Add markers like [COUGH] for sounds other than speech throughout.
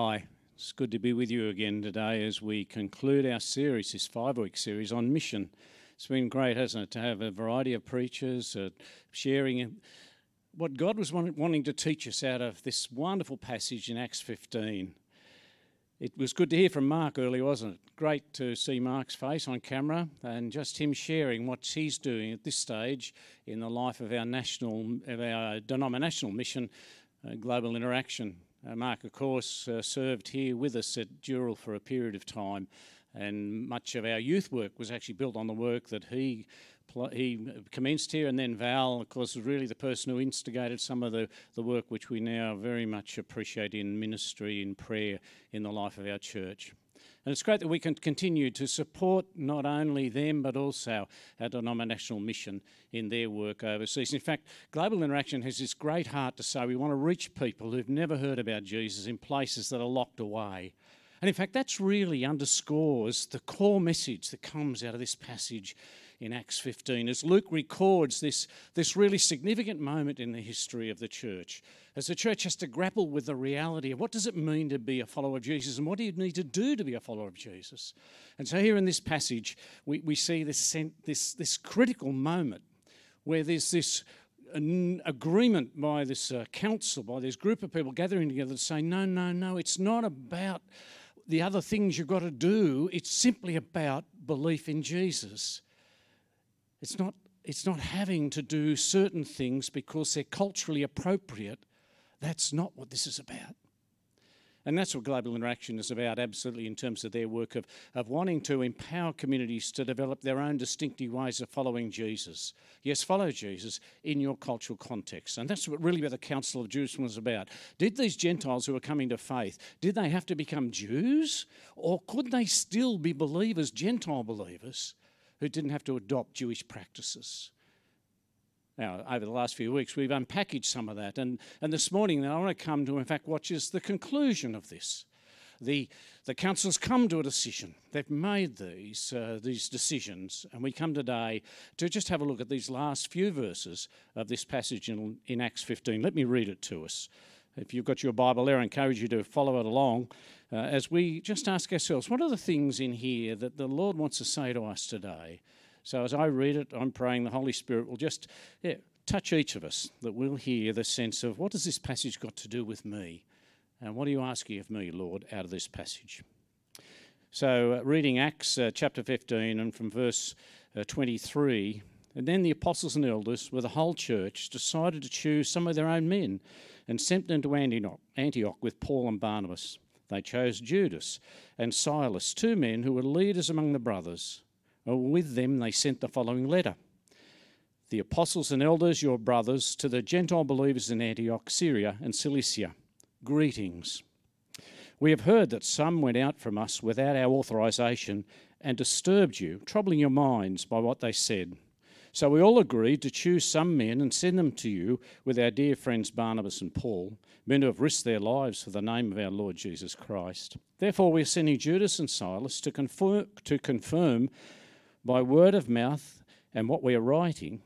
Hi, it's good to be with you again today as we conclude our series, this five week series on mission. It's been great, hasn't it, to have a variety of preachers uh, sharing what God was wanting to teach us out of this wonderful passage in Acts 15. It was good to hear from Mark early, wasn't it? Great to see Mark's face on camera and just him sharing what he's doing at this stage in the life of our national, of our denominational mission, uh, global interaction. Uh, Mark, of course, uh, served here with us at Dural for a period of time, and much of our youth work was actually built on the work that he he commenced here, and then Val, of course, was really the person who instigated some of the, the work which we now very much appreciate in ministry, in prayer, in the life of our church. And it's great that we can continue to support not only them but also our denominational mission in their work overseas. In fact, Global Interaction has this great heart to say we want to reach people who've never heard about Jesus in places that are locked away. And in fact, that's really underscores the core message that comes out of this passage in Acts 15 as Luke records this, this really significant moment in the history of the church. As the church has to grapple with the reality of what does it mean to be a follower of Jesus and what do you need to do to be a follower of Jesus. And so here in this passage, we, we see this, this, this critical moment where there's this an agreement by this uh, council, by this group of people gathering together to say, no, no, no, it's not about the other things you've got to do, it's simply about belief in Jesus. It's not, it's not having to do certain things because they're culturally appropriate. That's not what this is about. And that's what Global Interaction is about, absolutely, in terms of their work of, of wanting to empower communities to develop their own distinctive ways of following Jesus. Yes, follow Jesus in your cultural context. And that's what really what the Council of Jerusalem was about. Did these Gentiles who were coming to faith, did they have to become Jews? Or could they still be believers, Gentile believers, who didn't have to adopt Jewish practices. Now, over the last few weeks, we've unpackaged some of that. And, and this morning, I want to come to, in fact, what is the conclusion of this. The, the council's come to a decision. They've made these, uh, these decisions. And we come today to just have a look at these last few verses of this passage in, in Acts 15. Let me read it to us. If you've got your Bible there, I encourage you to follow it along uh, as we just ask ourselves what are the things in here that the Lord wants to say to us today? So as I read it, I'm praying the Holy Spirit will just yeah, touch each of us, that we'll hear the sense of what has this passage got to do with me? And what are you asking of me, Lord, out of this passage? So, uh, reading Acts uh, chapter 15 and from verse uh, 23, and then the apostles and elders, with the whole church, decided to choose some of their own men and sent them to Antioch, with Paul and Barnabas. They chose Judas and Silas, two men who were leaders among the brothers. With them they sent the following letter The apostles and elders, your brothers, to the Gentile believers in Antioch, Syria, and Cilicia, greetings. We have heard that some went out from us without our authorization and disturbed you, troubling your minds by what they said. So we all agreed to choose some men and send them to you with our dear friends Barnabas and Paul, men who have risked their lives for the name of our Lord Jesus Christ. Therefore, we are sending Judas and Silas to confirm, to confirm by word of mouth and what we are writing.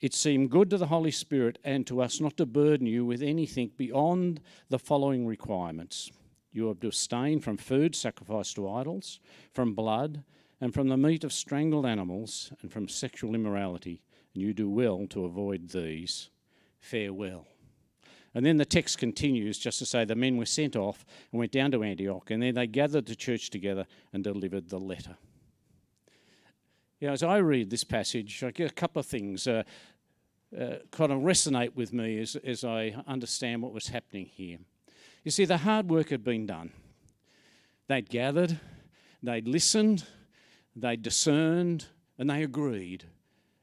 It seemed good to the Holy Spirit and to us not to burden you with anything beyond the following requirements. You abstain from food sacrificed to idols, from blood, and from the meat of strangled animals, and from sexual immorality, and you do well to avoid these. Farewell. And then the text continues just to say the men were sent off and went down to Antioch, and then they gathered the church together and delivered the letter. You know, as I read this passage, I get a couple of things uh, uh, kind of resonate with me as, as I understand what was happening here. You see, the hard work had been done. They'd gathered, they'd listened, they discerned and they agreed.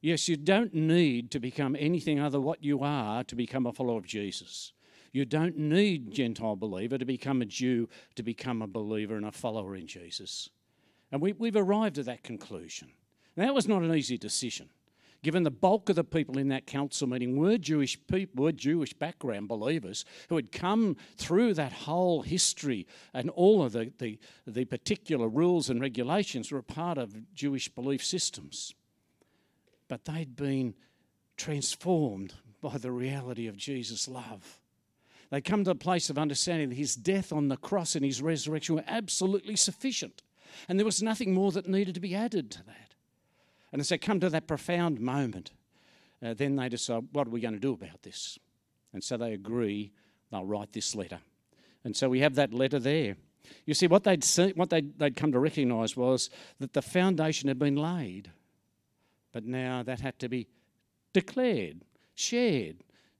Yes, you don't need to become anything other what you are to become a follower of Jesus. You don't need Gentile believer to become a Jew to become a believer and a follower in Jesus. And we, have arrived at that conclusion. Now, that was not an easy decision given the bulk of the people in that council meeting were Jewish people, were Jewish background believers who had come through that whole history and all of the, the, the particular rules and regulations were a part of Jewish belief systems. But they'd been transformed by the reality of Jesus' love. They come to a place of understanding that his death on the cross and his resurrection were absolutely sufficient. And there was nothing more that needed to be added to that. And as they come to that profound moment, uh, then they decide, what are we going to do about this? And so they agree they'll write this letter. And so we have that letter there. You see, what they'd, see, what they'd, they'd come to recognise was that the foundation had been laid, but now that had to be declared, shared,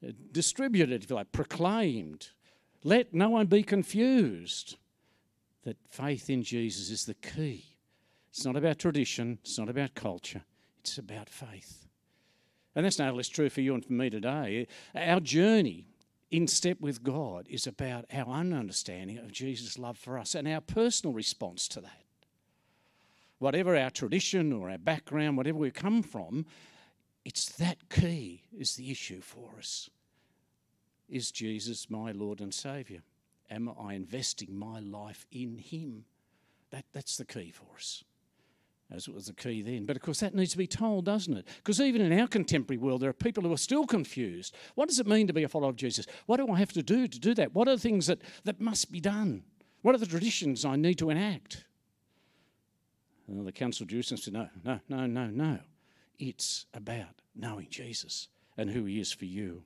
uh, distributed, if you like, proclaimed. Let no one be confused that faith in Jesus is the key. It's not about tradition, it's not about culture, it's about faith. And that's no less true for you and for me today. Our journey in step with God is about our own understanding of Jesus' love for us and our personal response to that. Whatever our tradition or our background, whatever we come from, it's that key is the issue for us. Is Jesus my Lord and Saviour? Am I investing my life in Him? That, that's the key for us as it was the key then. But of course, that needs to be told, doesn't it? Because even in our contemporary world, there are people who are still confused. What does it mean to be a follower of Jesus? What do I have to do to do that? What are the things that, that must be done? What are the traditions I need to enact? Well, the Council of Jerusalem said, no, no, no, no, no. It's about knowing Jesus and who he is for you.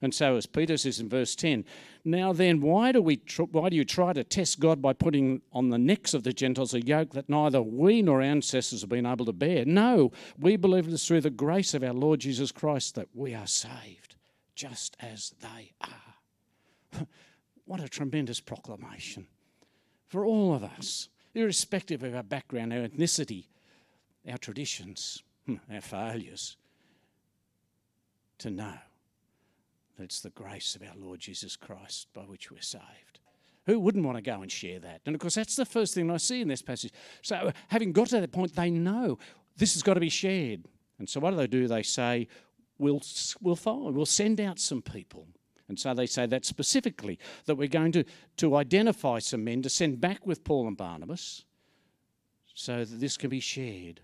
And so, as Peter says in verse 10, now then, why do, we tr- why do you try to test God by putting on the necks of the Gentiles a yoke that neither we nor our ancestors have been able to bear? No, we believe it is through the grace of our Lord Jesus Christ that we are saved, just as they are. [LAUGHS] what a tremendous proclamation for all of us, irrespective of our background, our ethnicity, our traditions, [LAUGHS] our failures, to know that it's the grace of our Lord Jesus Christ by which we're saved. Who wouldn't want to go and share that? And of course, that's the first thing I see in this passage. So, uh, having got to that point, they know this has got to be shared. And so, what do they do? They say, We'll, we'll follow, we'll send out some people. And so they say that specifically, that we're going to, to identify some men to send back with Paul and Barnabas so that this can be shared.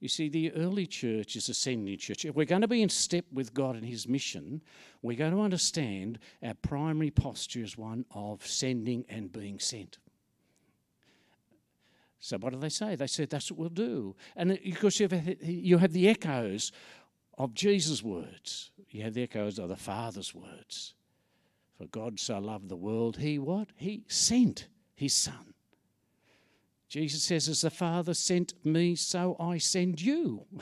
You see, the early church is a sending church. If we're going to be in step with God and His mission, we're going to understand our primary posture is one of sending and being sent. So, what do they say? They said, That's what we'll do. And uh, of course, uh, you have the echoes of Jesus' words, you have the echoes of the Father's words. For God so loved the world, He what? He sent His Son Jesus says, As the Father sent me, so I send you. [LAUGHS]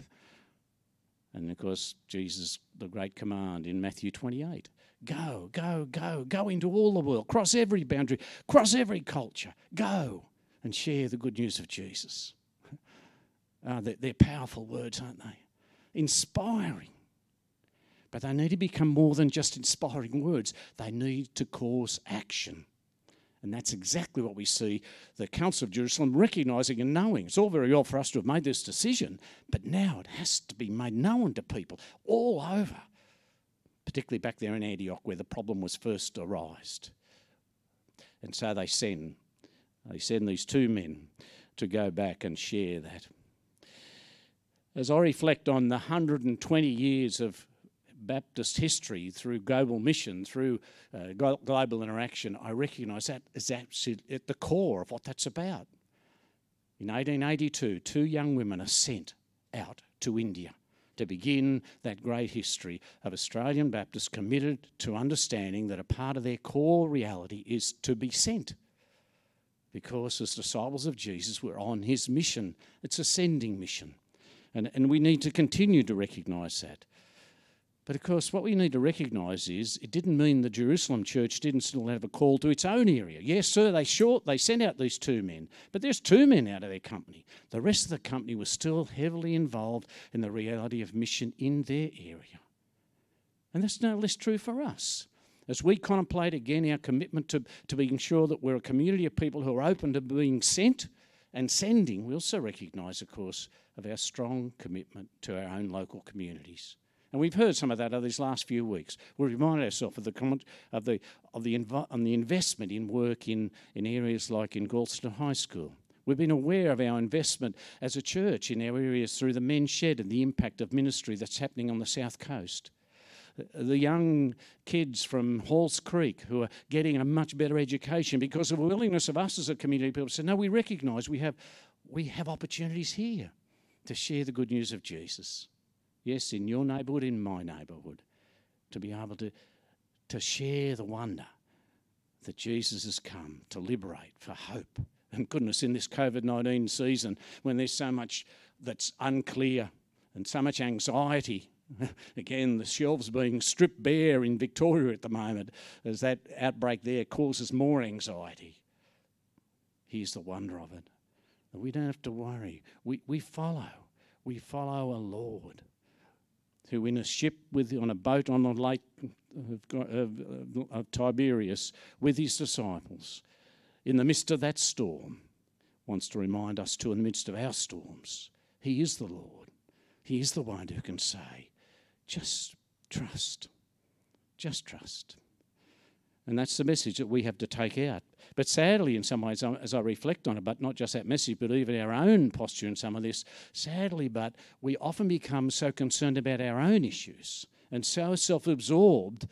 And of course, Jesus, the great command in Matthew 28 go, go, go, go into all the world, cross every boundary, cross every culture, go and share the good news of Jesus. Uh, [LAUGHS] they're, they're powerful words, aren't they? Inspiring. But they need to become more than just inspiring words, they need to cause action. And that's exactly what we see the Council of Jerusalem recognizing and knowing. It's all very well for us to have made this decision, but now it has to be made known to people all over, particularly back there in Antioch where the problem was first arised. And so they send, they send these two men to go back and share that. As I reflect on the 120 years of Baptist history, through global mission, through uh, global interaction, I recognise that is absolutely at the core of what that's about. In 1882, two young women are sent out to India to begin that great history of Australian Baptists committed to understanding that a part of their core reality is to be sent. Because as disciples of Jesus, we're on his mission. It's a sending mission. And, and we need to continue to recognise that. But of course, what we need to recognise is it didn't mean the Jerusalem church didn't still have a call to its own area. Yes, sir, they short they sent out these two men, but there's two men out of their company. The rest of the company was still heavily involved in the reality of mission in their area. And that's no less true for us. As we contemplate again our commitment to, to being sure that we're a community of people who are open to being sent and sending, we also recognise, of course, of our strong commitment to our own local communities. And we've heard some of that over these last few weeks. We remind ourselves of the of the of the, inv- the investment in work in, in areas like in Galston High School. We've been aware of our investment as a church in our areas through the men's shed and the impact of ministry that's happening on the south coast. Uh, the young kids from Halls Creek who are getting a much better education because of the willingness of us as a community people to say, no, we recognise we have, we have opportunities here to share the good news of Jesus. Yes, in your neighbourhood, in my neighbourhood, to be able to, to share the wonder that Jesus has come to liberate for hope. And goodness, in this COVID 19 season, when there's so much that's unclear and so much anxiety [LAUGHS] Again, the shelves being stripped bare in Victoria at the moment as that outbreak there causes more anxiety. Here's the wonder of it. We don't have to worry. We, we follow. We follow a Lord who, in a ship with on a boat on the lake of, of, of Tiberias with his disciples, in the midst of that storm, wants to remind us too, in the midst of our storms, He is the Lord. He is the one who can say, just trust. Just trust. And that's the message that we have to take out. But sadly, in some ways, as I reflect on it, but not just that message, but even our own posture in some of this, sadly, but we often become so concerned about our own issues and so self absorbed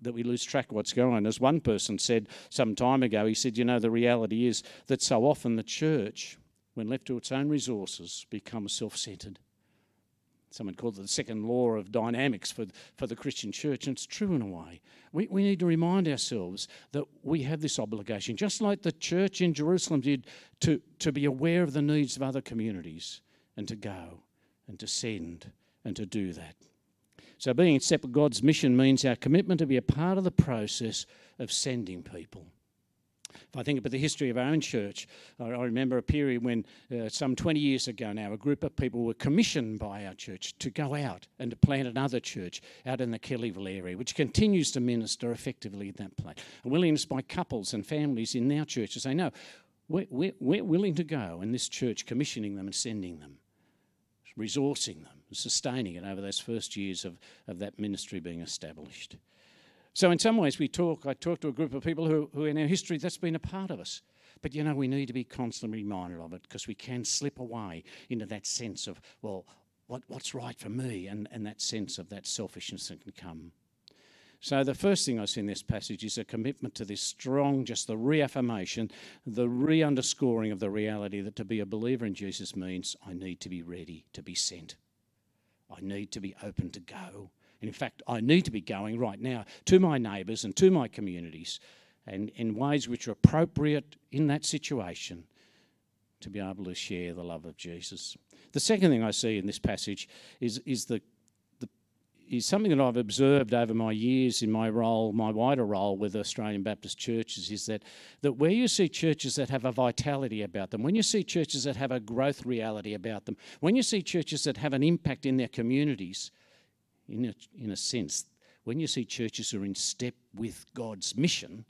that we lose track of what's going on. As one person said some time ago, he said, You know, the reality is that so often the church, when left to its own resources, becomes self centered. Someone called it the second law of dynamics for, for the Christian church, and it's true in a way. We, we need to remind ourselves that we have this obligation, just like the church in Jerusalem did, to, to be aware of the needs of other communities and to go and to send and to do that. So, being in step with God's mission means our commitment to be a part of the process of sending people. If I think about the history of our own church, I, remember a period when, uh, some 20 years ago now, a group of people were commissioned by our church to go out and to plant another church out in the Kellyville area, which continues to minister effectively in that place. A willingness by couples and families in our church to say, no, we're, we're, we're willing to go, and this church commissioning them and sending them, resourcing them, sustaining it over those first years of, of that ministry being established. So, in some ways, we talk, I talk to a group of people who, who in our history, that's been a part of us. But you know, we need to be constantly reminded of it because we can slip away into that sense of, well, what, what's right for me, and, and that sense of that selfishness that can come. So, the first thing I see in this passage is a commitment to this strong, just the reaffirmation, the re underscoring of the reality that to be a believer in Jesus means I need to be ready to be sent. I need to be open to go. And in fact, I need to be going right now to my neighbours and to my communities and in ways which are appropriate in that situation to be able to share the love of Jesus. The second thing I see in this passage is, is the, is something that I've observed over my years in my role, my wider role with Australian Baptist churches, is that, that where you see churches that have a vitality about them, when you see churches that have a growth reality about them, when you see churches that have an impact in their communities, in a, in a sense, when you see churches who are in step with God's mission,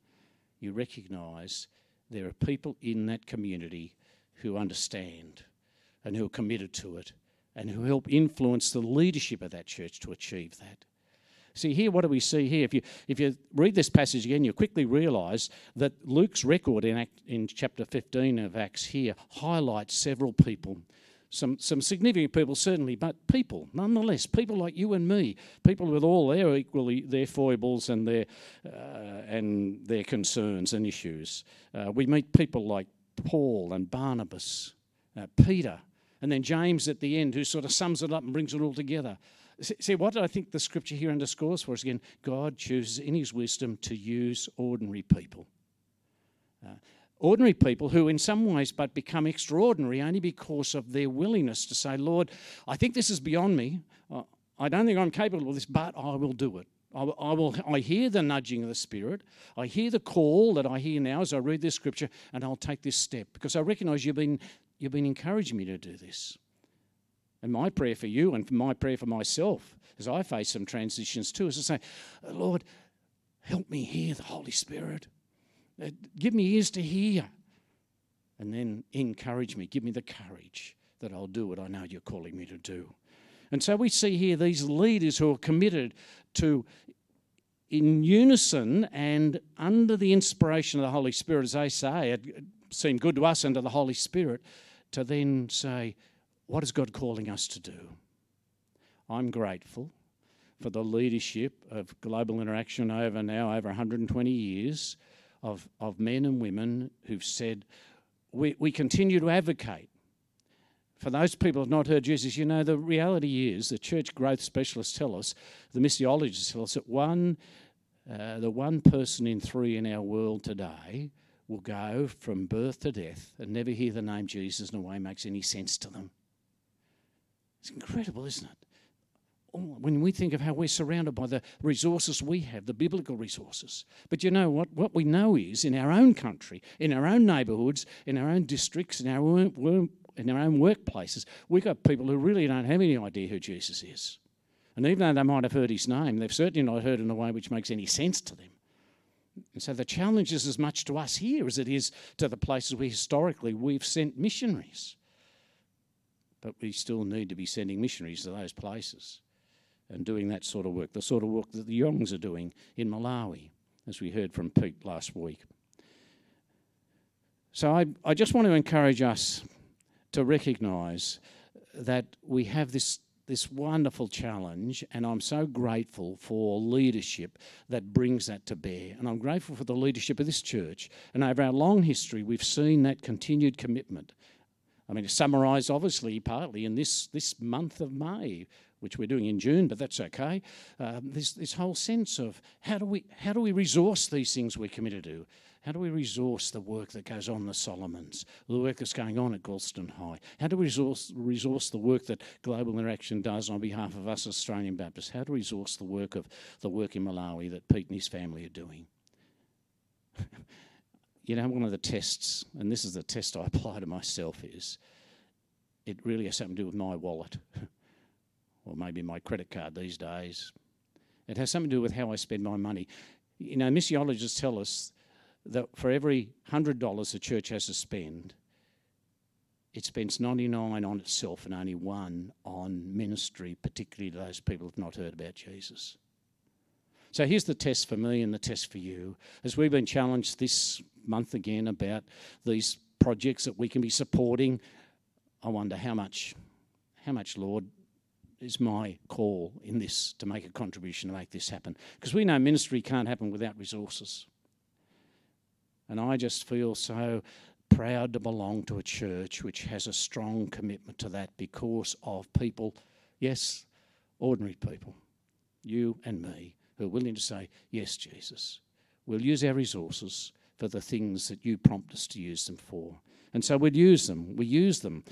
you recognise there are people in that community who understand and who are committed to it and who help influence the leadership of that church to achieve that. See, here, what do we see here? If you, if you read this passage again, you quickly realise that Luke's record in, Act, in chapter 15 of Acts here highlights several people some, some significant people, certainly, but people, nonetheless, people like you and me, people with all their equally their foibles and their uh, and their concerns and issues. Uh, we meet people like Paul and Barnabas, uh, Peter, and then James at the end, who sort of sums it up and brings it all together. See, what I think the scripture here underscores for us again God chooses in his wisdom to use ordinary people. Uh, ordinary people who, in some ways, but become extraordinary only because of their willingness to say, Lord, I think this is beyond me. I don't think I'm capable of this, but I will do it. I, I, will, I hear the nudging of the Spirit. I hear the call that I hear now as I read this scripture, and I'll take this step because I recognize you've been, you've been encouraging me to do this. And my prayer for you and my prayer for myself as I face some transitions too is to say, Lord, help me hear the Holy Spirit. Uh, give me ears to hear. And then encourage me. Give me the courage that I'll do what I know you're calling me to do. And so we see here these leaders who are committed to, in unison and under the inspiration of the Holy Spirit, as they say, it seemed good to us under the Holy Spirit, to then say, What is God calling us to do? I'm grateful for the leadership of global interaction over now over 120 years of, of men and women who've said, we, we continue to advocate. For those people who have not heard Jesus, you know, the reality is the church growth specialists tell us, the missiologists tell us that one, uh, the one person in three in our world today will go from birth to death and never hear the name Jesus in a way makes any sense to them. It's incredible, isn't it? When we think of how we're surrounded by the resources we have, the biblical resources. But you know what? What we know is in our own country, in our own neighbourhoods, in our own districts, in our own, in our own workplaces, we've got people who really don't have any idea who Jesus is. And even though they might have heard his name, they've certainly not heard in a way which makes any sense to them. And so the challenge is as much to us here as it is to the places where historically we've sent missionaries. But we still need to be sending missionaries to those places and doing that sort of work, the sort of work that the Yongs are doing in Malawi, as we heard from Pete last week. So I, I just want to encourage us to recognise that we have this this wonderful challenge, and I'm so grateful for leadership that brings that to bear. And I'm grateful for the leadership of this church. And over our long history, we've seen that continued commitment. I mean, summarised obviously partly in this, this month of May, which we're doing in June, but that's okay. Um, this, this whole sense of how do we how do we resource these things we're committed to? How do we resource the work that goes on the Solomons, the work that's going on at Galston High? How do we resource, resource the work that Global Interaction does on behalf of us Australian Baptists? How do we resource the work of the work in Malawi that Pete and his family are doing? [LAUGHS] you know, one of the tests, and this is the test I [LAUGHS] apply to myself, is it really has something to do with my wallet. [LAUGHS] or maybe my credit card these days. It has something to do with how I spend my money. You know, missiologists tell us that for every $100 a church has to spend, it spends 99 on itself and only one on ministry, particularly to those people who have not heard about Jesus. So here's the test for me and the test for you. As we've been challenged this month again about these projects that we can be supporting, I wonder how much, how much, Lord, is my call in this to make a contribution to make this happen. Because we know ministry can't happen without resources. And I just feel so proud to belong to a church which has a strong commitment to that because of people, yes, ordinary people, you and me, who are willing to say, Yes, Jesus, we'll use our resources for the things that you prompt us to use them for. And so we'd use them. We use them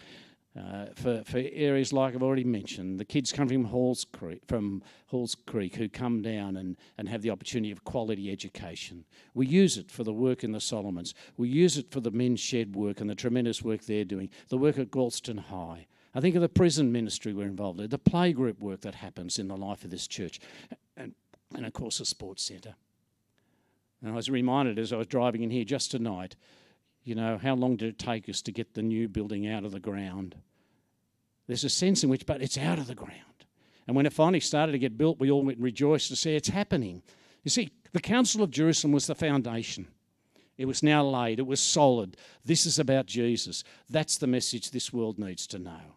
uh, for, for areas like I've already mentioned, the kids come from Halls Creek, from Halls Creek who come down and, and have the opportunity of quality education. We use it for the work in the Solomons. We use it for the men's shed work and the tremendous work they're doing, the work at Galston High. I think of the prison ministry we're involved in, the playgroup work that happens in the life of this church, and, and of course the sports centre. And I was reminded as I was driving in here just tonight you know, how long did it take us to get the new building out of the ground? There's a sense in which, but it's out of the ground. And when it finally started to get built, we all went and rejoiced to see it's happening. You see, the Council of Jerusalem was the foundation. It was now laid, it was solid. This is about Jesus. That's the message this world needs to know.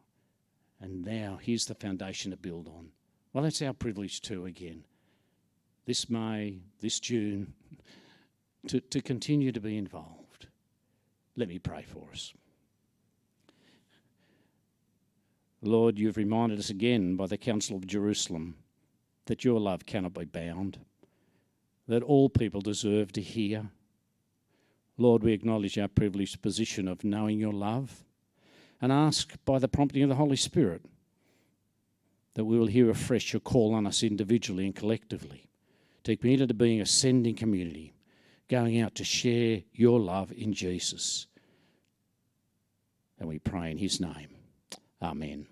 And now here's the foundation to build on. Well, that's our privilege too, again. This May, this June, [LAUGHS] to, to continue to be involved. Let me pray for us. Lord, you've reminded us again by the Council of Jerusalem that your love cannot be bound, that all people deserve to hear. Lord, we acknowledge our privileged position of knowing your love and ask by the prompting of the Holy Spirit that we will hear afresh your call on us individually and collectively to commit to being a sending community going out to share your love in Jesus. And we pray in his name. Amen.